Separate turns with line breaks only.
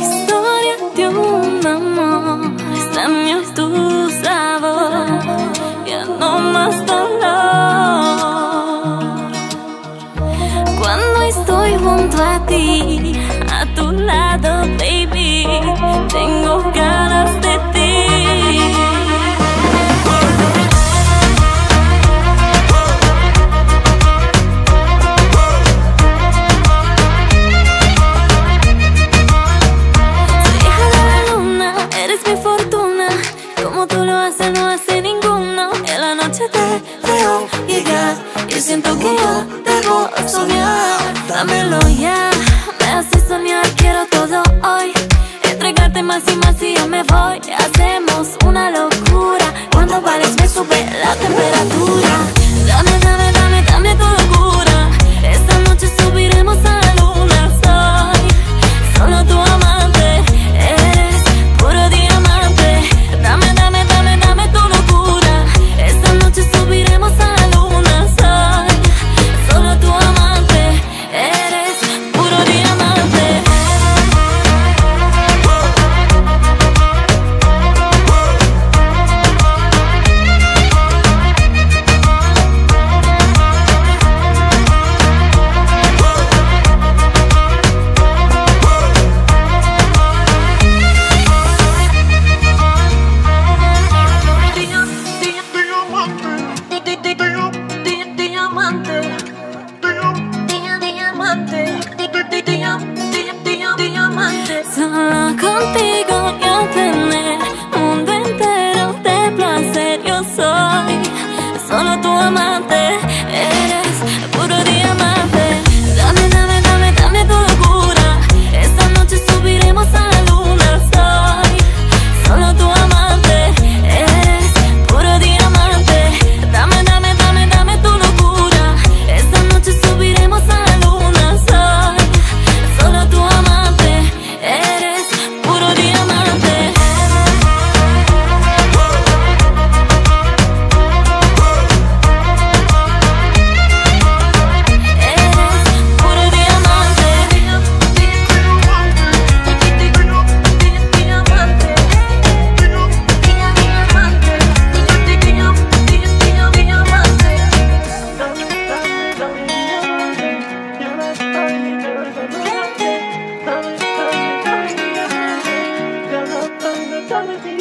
Historia de un amor, extraño tu sabor, ya no más dolor. Cuando estoy junto a ti, siento que yo debo soñar. Dámelo ya, me hace soñar, quiero todo hoy. Entregarte más y más y yo me voy. Hacemos una locura. Cuando vales me sube la temperatura contigo y a tener un mundo entero de placer. Yo soy solo tu amante. Parliament